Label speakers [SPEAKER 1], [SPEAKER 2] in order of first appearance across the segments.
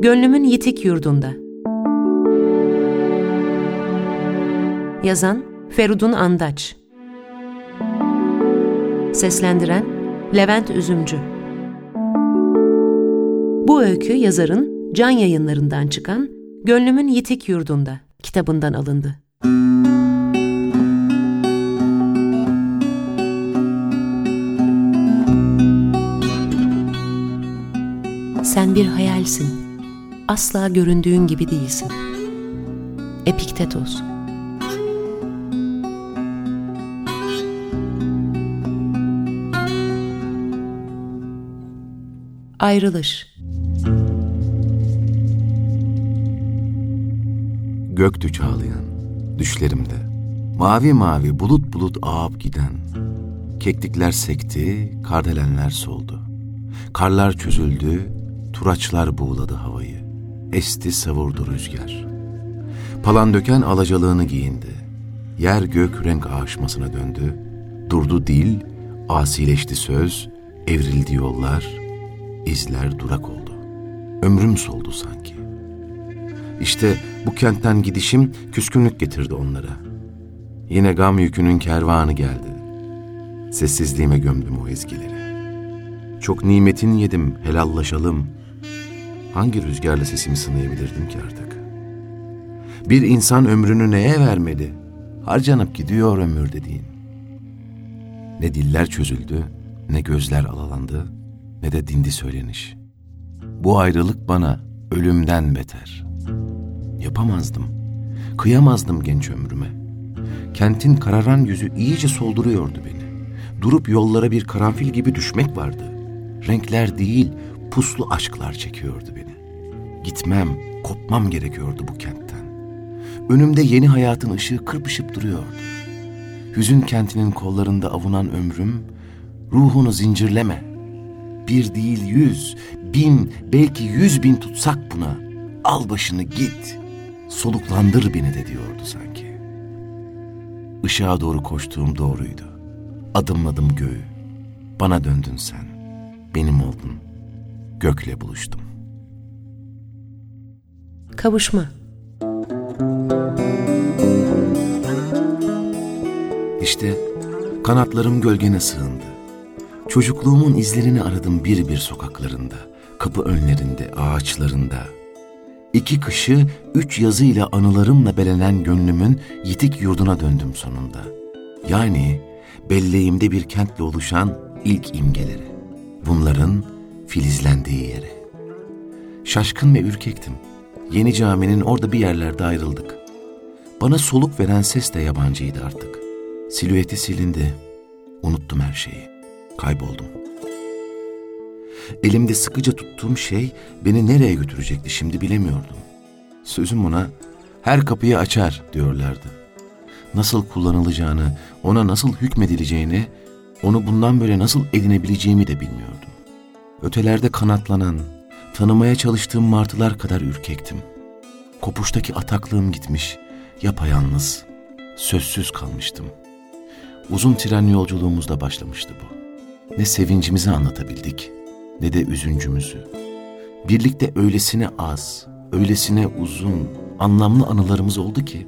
[SPEAKER 1] Gönlümün Yitik Yurdunda Yazan Ferudun Andaç Seslendiren Levent Üzümcü Bu öykü yazarın Can Yayınlarından çıkan Gönlümün Yitik Yurdunda kitabından alındı. Sen bir hayalsin. Asla göründüğün gibi değilsin. Epiktetos Ayrılış
[SPEAKER 2] Göktü çağlayan, düşlerimde. Mavi mavi bulut bulut ağıp giden. Keklikler sekti, kardelenler soldu. Karlar çözüldü, turaçlar buğuladı havayı. Esti savurdu rüzgar. Palan döken alacalığını giyindi. Yer gök renk ağaçmasına döndü. Durdu dil, asileşti söz, evrildi yollar, izler durak oldu. Ömrüm soldu sanki. İşte bu kentten gidişim küskünlük getirdi onlara. Yine gam yükünün kervanı geldi. Sessizliğime gömdüm o ezgileri. Çok nimetin yedim, helallaşalım. Hangi rüzgarla sesimi sınayabilirdim ki artık? Bir insan ömrünü neye vermeli? Harcanıp gidiyor ömür dediğin. Ne diller çözüldü, ne gözler alalandı, ne de dindi söyleniş. Bu ayrılık bana ölümden beter. Yapamazdım, kıyamazdım genç ömrüme. Kentin kararan yüzü iyice solduruyordu beni. Durup yollara bir karanfil gibi düşmek vardı. Renkler değil, puslu aşklar çekiyordu beni. Gitmem, kopmam gerekiyordu bu kentten. Önümde yeni hayatın ışığı kırpışıp duruyordu. Hüzün kentinin kollarında avunan ömrüm, ruhunu zincirleme. Bir değil yüz, bin, belki yüz bin tutsak buna. Al başını git, soluklandır beni de diyordu sanki. Işığa doğru koştuğum doğruydu. Adımladım göğü. Bana döndün sen. Benim oldun. Gökle buluştum.
[SPEAKER 1] Kavuşma
[SPEAKER 2] İşte kanatlarım gölgene sığındı. Çocukluğumun izlerini aradım bir bir sokaklarında, kapı önlerinde, ağaçlarında. İki kışı, üç yazıyla anılarımla belenen gönlümün yitik yurduna döndüm sonunda. Yani belleğimde bir kentle oluşan ilk imgeleri. Bunların filizlendiği yere. Şaşkın ve ürkektim. Yeni caminin orada bir yerlerde ayrıldık. Bana soluk veren ses de yabancıydı artık. Silüeti silindi. Unuttum her şeyi. Kayboldum. Elimde sıkıca tuttuğum şey beni nereye götürecekti şimdi bilemiyordum. Sözüm ona her kapıyı açar diyorlardı. Nasıl kullanılacağını, ona nasıl hükmedileceğini, onu bundan böyle nasıl edinebileceğimi de bilmiyordum. Ötelerde kanatlanan, tanımaya çalıştığım martılar kadar ürkektim. Kopuştaki ataklığım gitmiş, yapayalnız, sözsüz kalmıştım. Uzun tren yolculuğumuzda başlamıştı bu. Ne sevincimizi anlatabildik, ne de üzüncümüzü. Birlikte öylesine az, öylesine uzun, anlamlı anılarımız oldu ki,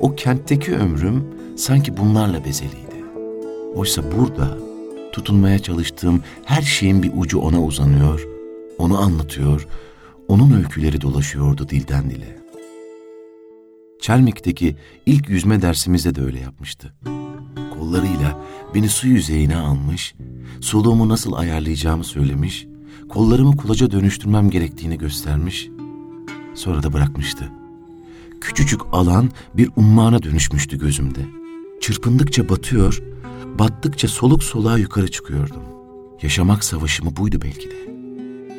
[SPEAKER 2] o kentteki ömrüm sanki bunlarla bezeliydi. Oysa burada tutunmaya çalıştığım her şeyin bir ucu ona uzanıyor, onu anlatıyor, onun öyküleri dolaşıyordu dilden dile. Çelmik'teki ilk yüzme dersimizde de öyle yapmıştı. Kollarıyla beni su yüzeyine almış, soluğumu nasıl ayarlayacağımı söylemiş, kollarımı kulaca dönüştürmem gerektiğini göstermiş, sonra da bırakmıştı. Küçücük alan bir ummana dönüşmüştü gözümde. Çırpındıkça batıyor, battıkça soluk soluğa yukarı çıkıyordum. Yaşamak savaşımı buydu belki de.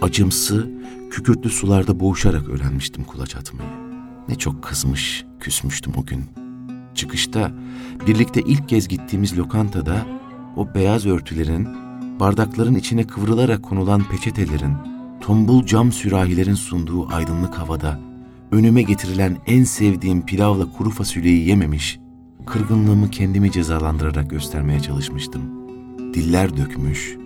[SPEAKER 2] Acımsı, kükürtlü sularda boğuşarak öğrenmiştim kulaç atmayı. Ne çok kızmış, küsmüştüm o gün. Çıkışta birlikte ilk kez gittiğimiz lokantada o beyaz örtülerin, bardakların içine kıvrılarak konulan peçetelerin, tombul cam sürahilerin sunduğu aydınlık havada önüme getirilen en sevdiğim pilavla kuru fasulyeyi yememiş, kırgınlığımı kendimi cezalandırarak göstermeye çalışmıştım. Diller dökmüş,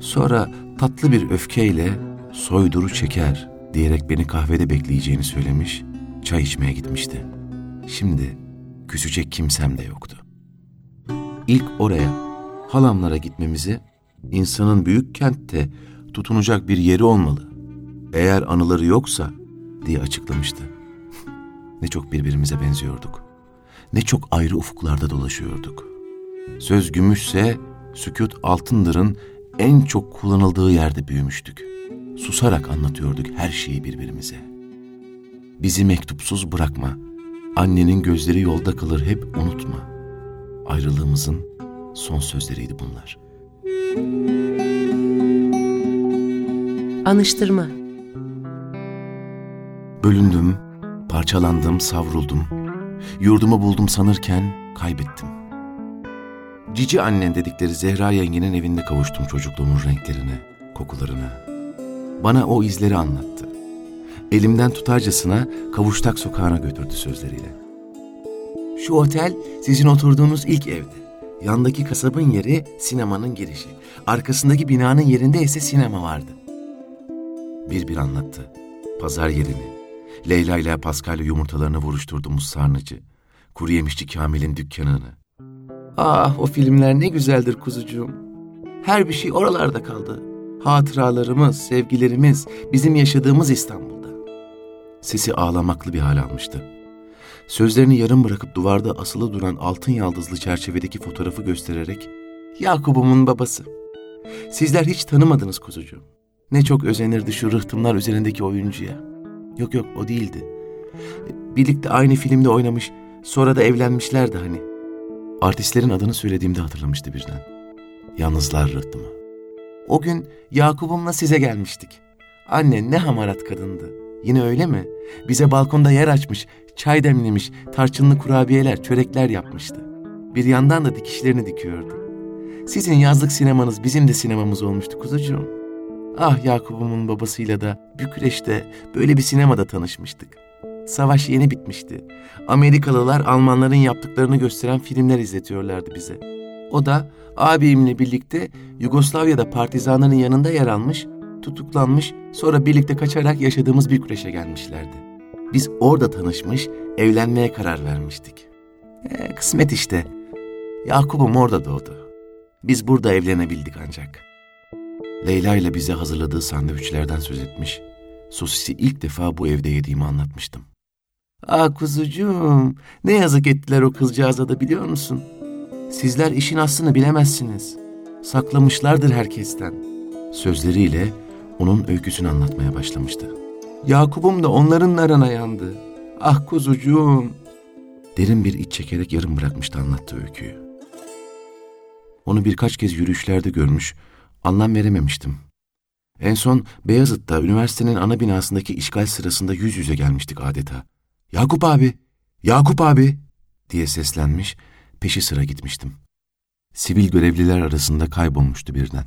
[SPEAKER 2] sonra tatlı bir öfkeyle soyduru çeker, diyerek beni kahvede bekleyeceğini söylemiş, çay içmeye gitmişti. Şimdi küsecek kimsem de yoktu. İlk oraya, halamlara gitmemizi, insanın büyük kentte tutunacak bir yeri olmalı. Eğer anıları yoksa diye açıklamıştı. ne çok birbirimize benziyorduk. Ne çok ayrı ufuklarda dolaşıyorduk. Söz gümüşse sükut altındırın en çok kullanıldığı yerde büyümüştük. Susarak anlatıyorduk her şeyi birbirimize. Bizi mektupsuz bırakma, annenin gözleri yolda kalır hep unutma. Ayrılığımızın son sözleriydi bunlar.
[SPEAKER 1] Anıştırma
[SPEAKER 2] Bölündüm, parçalandım, savruldum. Yurdumu buldum sanırken kaybettim. Cici annen dedikleri Zehra yengenin evinde kavuştum çocukluğumun renklerine, kokularına. Bana o izleri anlattı. Elimden tutarcasına kavuştak sokağına götürdü sözleriyle. Şu otel sizin oturduğunuz ilk evdi. Yandaki kasabın yeri sinemanın girişi. Arkasındaki binanın yerinde ise sinema vardı. Bir bir anlattı. Pazar yerini, Leyla ile Pascal yumurtalarını vuruşturduğumuz sarnıcı, kuru yemişçi Kamil'in dükkanını. Ah o filmler ne güzeldir kuzucuğum. Her bir şey oralarda kaldı. Hatıralarımız, sevgilerimiz, bizim yaşadığımız İstanbul'da. Sesi ağlamaklı bir hal almıştı. Sözlerini yarım bırakıp duvarda asılı duran altın yaldızlı çerçevedeki fotoğrafı göstererek Yakup'umun babası. Sizler hiç tanımadınız kuzucuğum. Ne çok özenirdi şu rıhtımlar üzerindeki oyuncuya. Yok yok o değildi. Birlikte aynı filmde oynamış, sonra da evlenmişlerdi hani. Artistlerin adını söylediğimde hatırlamıştı birden. Yalnızlar rıhtımı. O gün Yakup'umla size gelmiştik. Anne ne hamarat kadındı. Yine öyle mi? Bize balkonda yer açmış, çay demlemiş, tarçınlı kurabiyeler, çörekler yapmıştı. Bir yandan da dikişlerini dikiyordu. Sizin yazlık sinemanız bizim de sinemamız olmuştu kuzucuğum. Ah Yakup'umun babasıyla da Bükreş'te böyle bir sinemada tanışmıştık. Savaş yeni bitmişti. Amerikalılar Almanların yaptıklarını gösteren filmler izletiyorlardı bize. O da abimle birlikte Yugoslavya'da partizanların yanında yer almış, tutuklanmış, sonra birlikte kaçarak yaşadığımız Bükreş'e gelmişlerdi. Biz orada tanışmış, evlenmeye karar vermiştik. E, kısmet işte. Yakup'um orada doğdu. Biz burada evlenebildik ancak.'' Leyla ile bize hazırladığı sandviçlerden söz etmiş. Sosisi ilk defa bu evde yediğimi anlatmıştım. Ah kuzucuğum, ne yazık ettiler o kızcağıza da biliyor musun? Sizler işin aslını bilemezsiniz. Saklamışlardır herkesten. Sözleriyle onun öyküsünü anlatmaya başlamıştı. Yakup'um da onların narana yandı. Ah kuzucuğum. Derin bir iç çekerek yarım bırakmıştı anlattığı öyküyü. Onu birkaç kez yürüyüşlerde görmüş, anlam verememiştim. En son Beyazıt'ta üniversitenin ana binasındaki işgal sırasında yüz yüze gelmiştik adeta. Yakup abi, Yakup abi diye seslenmiş, peşi sıra gitmiştim. Sivil görevliler arasında kaybolmuştu birden.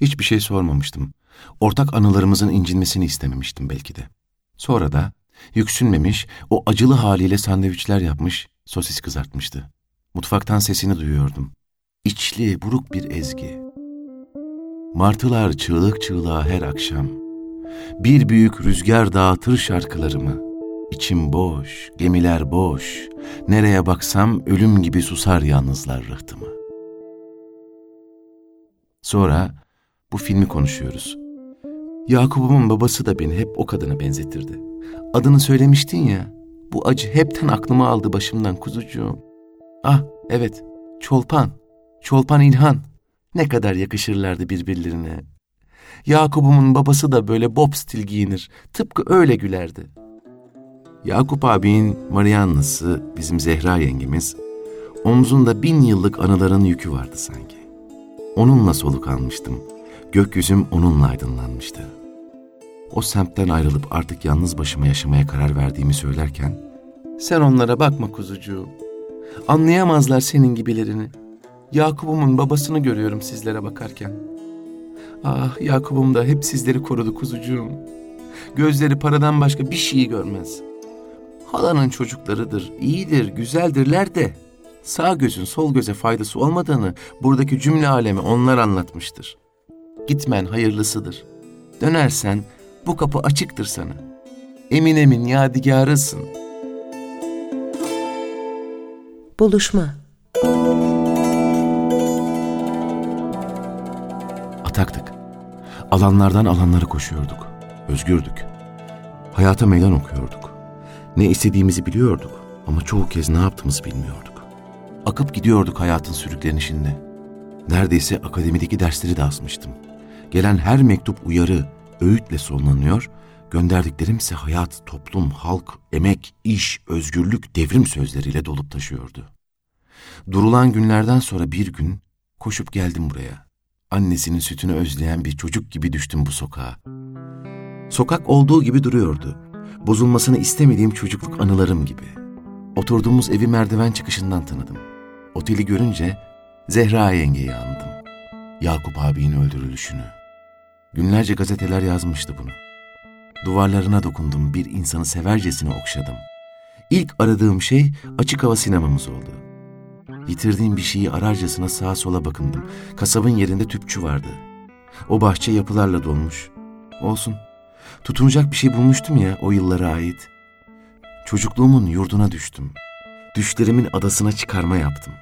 [SPEAKER 2] Hiçbir şey sormamıştım. Ortak anılarımızın incinmesini istememiştim belki de. Sonra da yüksünmemiş, o acılı haliyle sandviçler yapmış, sosis kızartmıştı. Mutfaktan sesini duyuyordum. İçli, buruk bir ezgi. Martılar çığlık çığlığa her akşam. Bir büyük rüzgar dağıtır şarkılarımı. İçim boş, gemiler boş. Nereye baksam ölüm gibi susar yalnızlar rıhtımı. Sonra bu filmi konuşuyoruz. Yakup'umun babası da beni hep o kadına benzetirdi. Adını söylemiştin ya, bu acı hepten aklıma aldı başımdan kuzucuğum. Ah evet, Çolpan, Çolpan İlhan. Ne kadar yakışırlardı birbirlerine. Yakup'umun babası da böyle bob stil giyinir. Tıpkı öyle gülerdi. Yakup abinin Marianna'sı, bizim Zehra yengemiz, omzunda bin yıllık anıların yükü vardı sanki. Onunla soluk almıştım. Gökyüzüm onunla aydınlanmıştı. O semtten ayrılıp artık yalnız başıma yaşamaya karar verdiğimi söylerken, ''Sen onlara bakma kuzucuğum. Anlayamazlar senin gibilerini.'' Yakup'umun babasını görüyorum sizlere bakarken. Ah Yakup'um da hep sizleri korudu kuzucuğum. Gözleri paradan başka bir şeyi görmez. Halanın çocuklarıdır, iyidir, güzeldirler de sağ gözün sol göze faydası olmadığını buradaki cümle alemi onlar anlatmıştır. Gitmen hayırlısıdır. Dönersen Bu kapı açıktır sana. Emin emin yadigarısın.
[SPEAKER 1] Buluşma
[SPEAKER 2] Ataktık. Alanlardan alanlara koşuyorduk. Özgürdük. Hayata meydan okuyorduk. Ne istediğimizi biliyorduk ama çoğu kez ne yaptığımızı bilmiyorduk. Akıp gidiyorduk hayatın sürüklenişinde. Neredeyse akademideki dersleri de asmıştım. Gelen her mektup uyarı, öğütle sonlanıyor, gönderdiklerimse hayat, toplum, halk, emek, iş, özgürlük, devrim sözleriyle dolup taşıyordu. Durulan günlerden sonra bir gün koşup geldim buraya. Annesinin sütünü özleyen bir çocuk gibi düştüm bu sokağa. Sokak olduğu gibi duruyordu. Bozulmasını istemediğim çocukluk anılarım gibi. Oturduğumuz evi merdiven çıkışından tanıdım. Oteli görünce Zehra yengeyi andım. Yakup abinin öldürülüşünü. Günlerce gazeteler yazmıştı bunu. Duvarlarına dokundum, bir insanı severcesine okşadım. İlk aradığım şey açık hava sinemamız oldu. Yitirdiğim bir şeyi ararcasına sağa sola bakındım. Kasabın yerinde tüpçü vardı. O bahçe yapılarla dolmuş. Olsun. Tutunacak bir şey bulmuştum ya o yıllara ait. Çocukluğumun yurduna düştüm. Düşlerimin adasına çıkarma yaptım.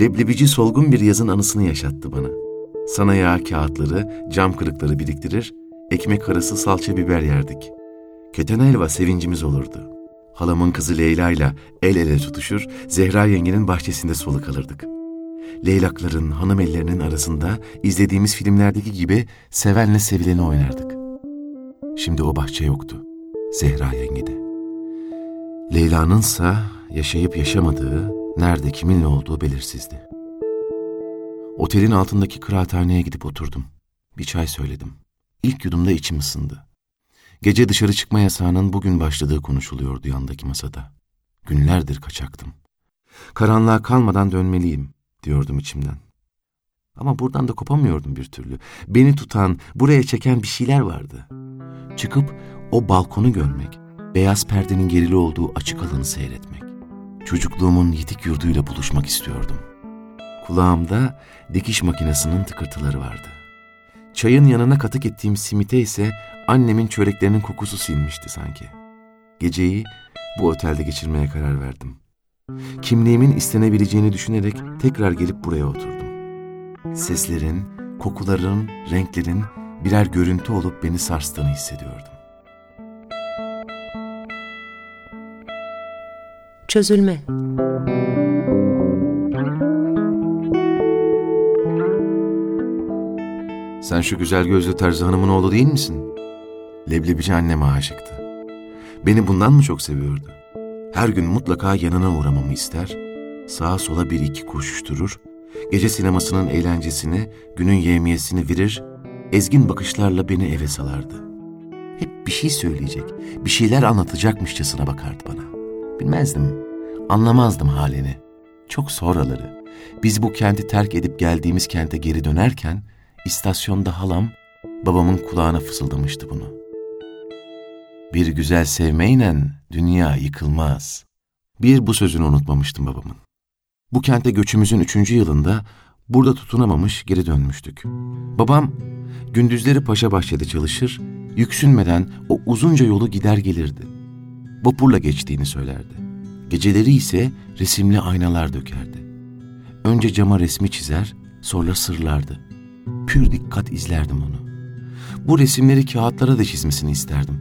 [SPEAKER 2] Leblebici solgun bir yazın anısını yaşattı bana. Sana yağ kağıtları, cam kırıkları biriktirir, ekmek arası salça biber yerdik. Keten helva sevincimiz olurdu. Halamın kızı Leyla ile el ele tutuşur, Zehra yengenin bahçesinde soluk alırdık. Leylakların, hanım ellerinin arasında izlediğimiz filmlerdeki gibi sevenle sevileni oynardık. Şimdi o bahçe yoktu. Zehra yengede. Leyla'nınsa yaşayıp yaşamadığı, nerede kiminle olduğu belirsizdi. Otelin altındaki kıraathaneye gidip oturdum. Bir çay söyledim. İlk yudumda içim ısındı. Gece dışarı çıkma yasağının bugün başladığı konuşuluyordu yandaki masada. Günlerdir kaçaktım. Karanlığa kalmadan dönmeliyim diyordum içimden. Ama buradan da kopamıyordum bir türlü. Beni tutan, buraya çeken bir şeyler vardı. Çıkıp o balkonu görmek, beyaz perdenin gerili olduğu açık alanı seyretmek. Çocukluğumun yitik yurduyla buluşmak istiyordum. Kulağımda dikiş makinesinin tıkırtıları vardı. Çayın yanına katık ettiğim simite ise annemin çöreklerinin kokusu sinmişti sanki. Geceyi bu otelde geçirmeye karar verdim. Kimliğimin istenebileceğini düşünerek tekrar gelip buraya oturdum. Seslerin, kokuların, renklerin birer görüntü olup beni sarstığını hissediyordum.
[SPEAKER 1] Çözülme
[SPEAKER 2] Sen şu güzel gözlü terzi hanımın oğlu değil misin? Leblebici anneme aşıktı. Beni bundan mı çok seviyordu? Her gün mutlaka yanına uğramamı ister, sağa sola bir iki koşuşturur, gece sinemasının eğlencesini, günün yemiyesini verir, ezgin bakışlarla beni eve salardı. Hep bir şey söyleyecek, bir şeyler anlatacakmışçasına bakardı bana. Bilmezdim, anlamazdım halini. Çok sonraları, biz bu kenti terk edip geldiğimiz kente geri dönerken, istasyonda halam babamın kulağına fısıldamıştı bunu. Bir güzel sevmeyle dünya yıkılmaz. Bir bu sözünü unutmamıştım babamın. Bu kente göçümüzün üçüncü yılında burada tutunamamış geri dönmüştük. Babam gündüzleri Paşa Bahçe'de çalışır, yüksünmeden o uzunca yolu gider gelirdi. Vapurla geçtiğini söylerdi. Geceleri ise resimli aynalar dökerdi. Önce cama resmi çizer, sonra sırlardı. Pür dikkat izlerdim onu. Bu resimleri kağıtlara da çizmesini isterdim.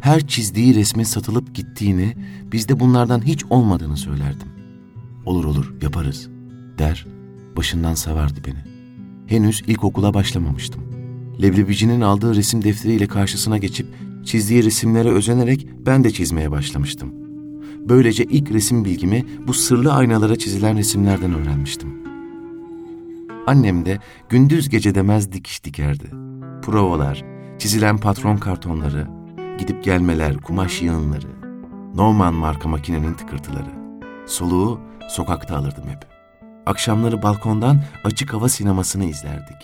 [SPEAKER 2] Her çizdiği resmin satılıp gittiğini, bizde bunlardan hiç olmadığını söylerdim. Olur olur yaparız der, başından savardı beni. Henüz ilkokula başlamamıştım. Leblebicinin aldığı resim defteriyle karşısına geçip çizdiği resimlere özenerek ben de çizmeye başlamıştım. Böylece ilk resim bilgimi bu sırlı aynalara çizilen resimlerden öğrenmiştim. Annem de gündüz gece demez dikiş dikerdi. Provalar, çizilen patron kartonları, gidip gelmeler, kumaş yığınları, Norman marka makinenin tıkırtıları. Soluğu sokakta alırdım hep. Akşamları balkondan açık hava sinemasını izlerdik.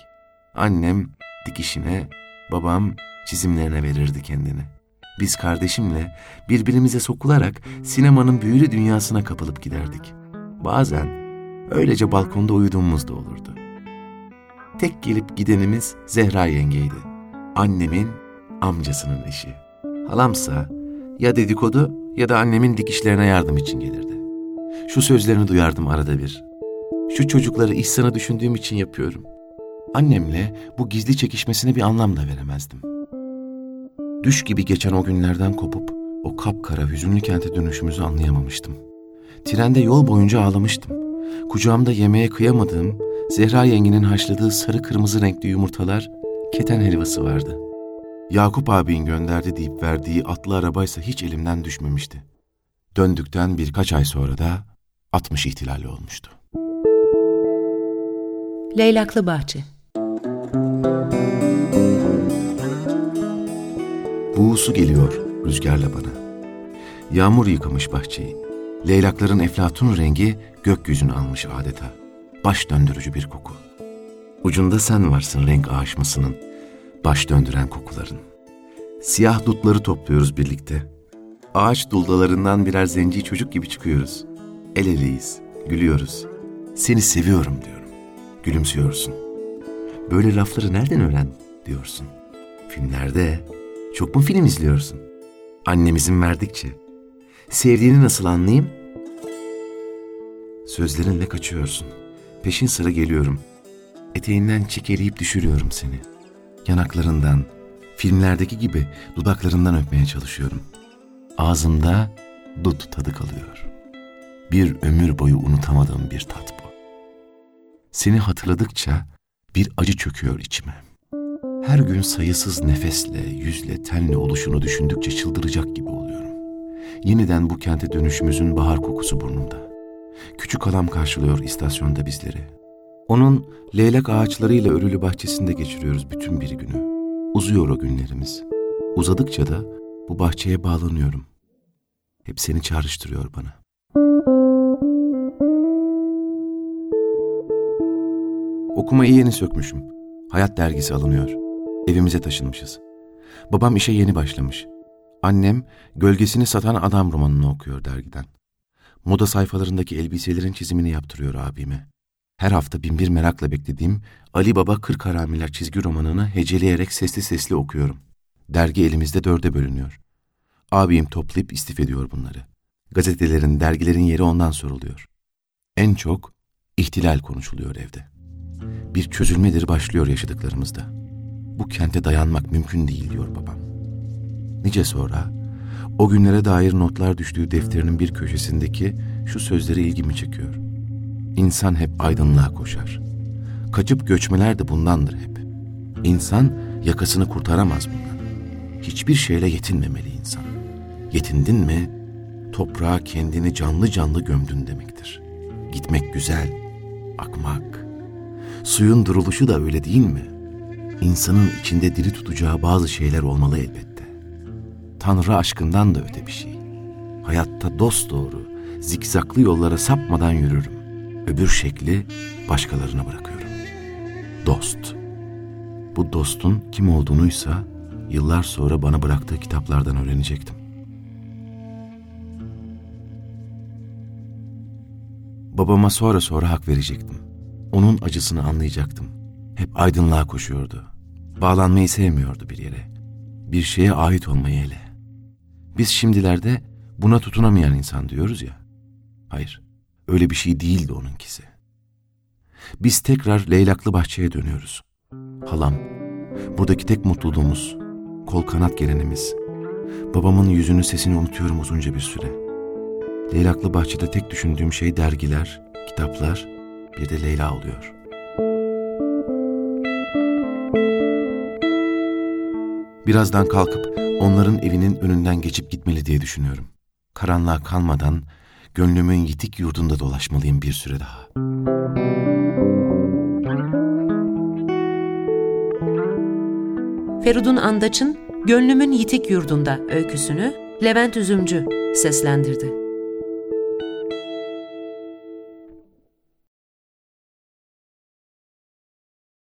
[SPEAKER 2] Annem dikişine, babam çizimlerine verirdi kendini. Biz kardeşimle birbirimize sokularak sinemanın büyülü dünyasına kapılıp giderdik. Bazen öylece balkonda uyuduğumuz da olurdu. Tek gelip gidenimiz Zehra yengeydi. Annemin amcasının eşi. Halamsa ya dedikodu ya da annemin dikişlerine yardım için gelirdi. Şu sözlerini duyardım arada bir. Şu çocukları İhsan'ı düşündüğüm için yapıyorum. Annemle bu gizli çekişmesine bir anlam da veremezdim. Düş gibi geçen o günlerden kopup o kapkara hüzünlü kente dönüşümüzü anlayamamıştım. Trende yol boyunca ağlamıştım. Kucağımda yemeğe kıyamadığım, Zehra yengenin haşladığı sarı kırmızı renkli yumurtalar, keten helvası vardı. Yakup abin gönderdi deyip verdiği atlı arabaysa hiç elimden düşmemişti. Döndükten birkaç ay sonra da 60 ihtilali olmuştu.
[SPEAKER 1] Leylaklı Bahçe
[SPEAKER 2] Buğusu geliyor rüzgarla bana. Yağmur yıkamış bahçeyi. Leylakların eflatun rengi gökyüzünü almış adeta. Baş döndürücü bir koku. Ucunda sen varsın renk aşmasının, baş döndüren kokuların. Siyah dutları topluyoruz birlikte. Ağaç duldalarından birer zenci çocuk gibi çıkıyoruz. El eleyiz, gülüyoruz. Seni seviyorum diyorum. Gülümsüyorsun. Böyle lafları nereden öğren diyorsun. Filmlerde. Çok mu film izliyorsun? Annemizin verdikçe. Sevdiğini nasıl anlayayım? Sözlerinle kaçıyorsun. Peşin sıra geliyorum. Eteğinden çekeleyip düşürüyorum seni. Yanaklarından, filmlerdeki gibi dudaklarından öpmeye çalışıyorum. Ağzımda dut tadı kalıyor. Bir ömür boyu unutamadığım bir tat bu. Seni hatırladıkça bir acı çöküyor içime. Her gün sayısız nefesle, yüzle, tenle oluşunu düşündükçe çıldıracak gibi oluyorum. Yeniden bu kente dönüşümüzün bahar kokusu burnumda. Küçük halam karşılıyor istasyonda bizleri. Onun leylek ağaçlarıyla örülü bahçesinde geçiriyoruz bütün bir günü. Uzuyor o günlerimiz. Uzadıkça da bu bahçeye bağlanıyorum. Hep seni çağrıştırıyor bana. Okumayı yeni sökmüşüm. Hayat dergisi alınıyor. Evimize taşınmışız. Babam işe yeni başlamış. Annem gölgesini satan adam romanını okuyor dergiden. Moda sayfalarındaki elbiselerin çizimini yaptırıyor abime. Her hafta binbir merakla beklediğim Ali Baba Kırk Haramiler çizgi romanını heceleyerek sesli sesli okuyorum. Dergi elimizde dörde bölünüyor. Abim toplayıp istif ediyor bunları. Gazetelerin, dergilerin yeri ondan soruluyor. En çok ihtilal konuşuluyor evde. Bir çözülmedir başlıyor yaşadıklarımızda. Bu kente dayanmak mümkün değil diyor babam. Nice sonra o günlere dair notlar düştüğü defterinin bir köşesindeki şu sözleri ilgimi çekiyor. İnsan hep aydınlığa koşar. Kaçıp göçmeler de bundandır hep. İnsan yakasını kurtaramaz bundan. Hiçbir şeyle yetinmemeli insan. Yetindin mi, toprağa kendini canlı canlı gömdün demektir. Gitmek güzel, akmak. Suyun duruluşu da öyle değil mi? İnsanın içinde diri tutacağı bazı şeyler olmalı elbette. Tanrı aşkından da öte bir şey. Hayatta dost doğru, zikzaklı yollara sapmadan yürürüm. Öbür şekli başkalarına bırakıyorum. Dost. Bu dostun kim olduğunuysa yıllar sonra bana bıraktığı kitaplardan öğrenecektim. Babama sonra sonra hak verecektim. Onun acısını anlayacaktım. Hep aydınlığa koşuyordu. Bağlanmayı sevmiyordu bir yere. Bir şeye ait olmayı hele. Biz şimdilerde buna tutunamayan insan diyoruz ya. Hayır, öyle bir şey değildi onunkisi. Biz tekrar leylaklı bahçeye dönüyoruz. Halam, buradaki tek mutluluğumuz, kol kanat gelenimiz. Babamın yüzünü sesini unutuyorum uzunca bir süre. Leylaklı bahçede tek düşündüğüm şey dergiler, kitaplar, bir de Leyla oluyor. Birazdan kalkıp onların evinin önünden geçip gitmeli diye düşünüyorum. Karanlığa kalmadan gönlümün yitik yurdunda dolaşmalıyım bir süre daha.
[SPEAKER 1] Feridun Andaç'ın Gönlümün Yitik Yurdunda öyküsünü Levent Üzümcü seslendirdi.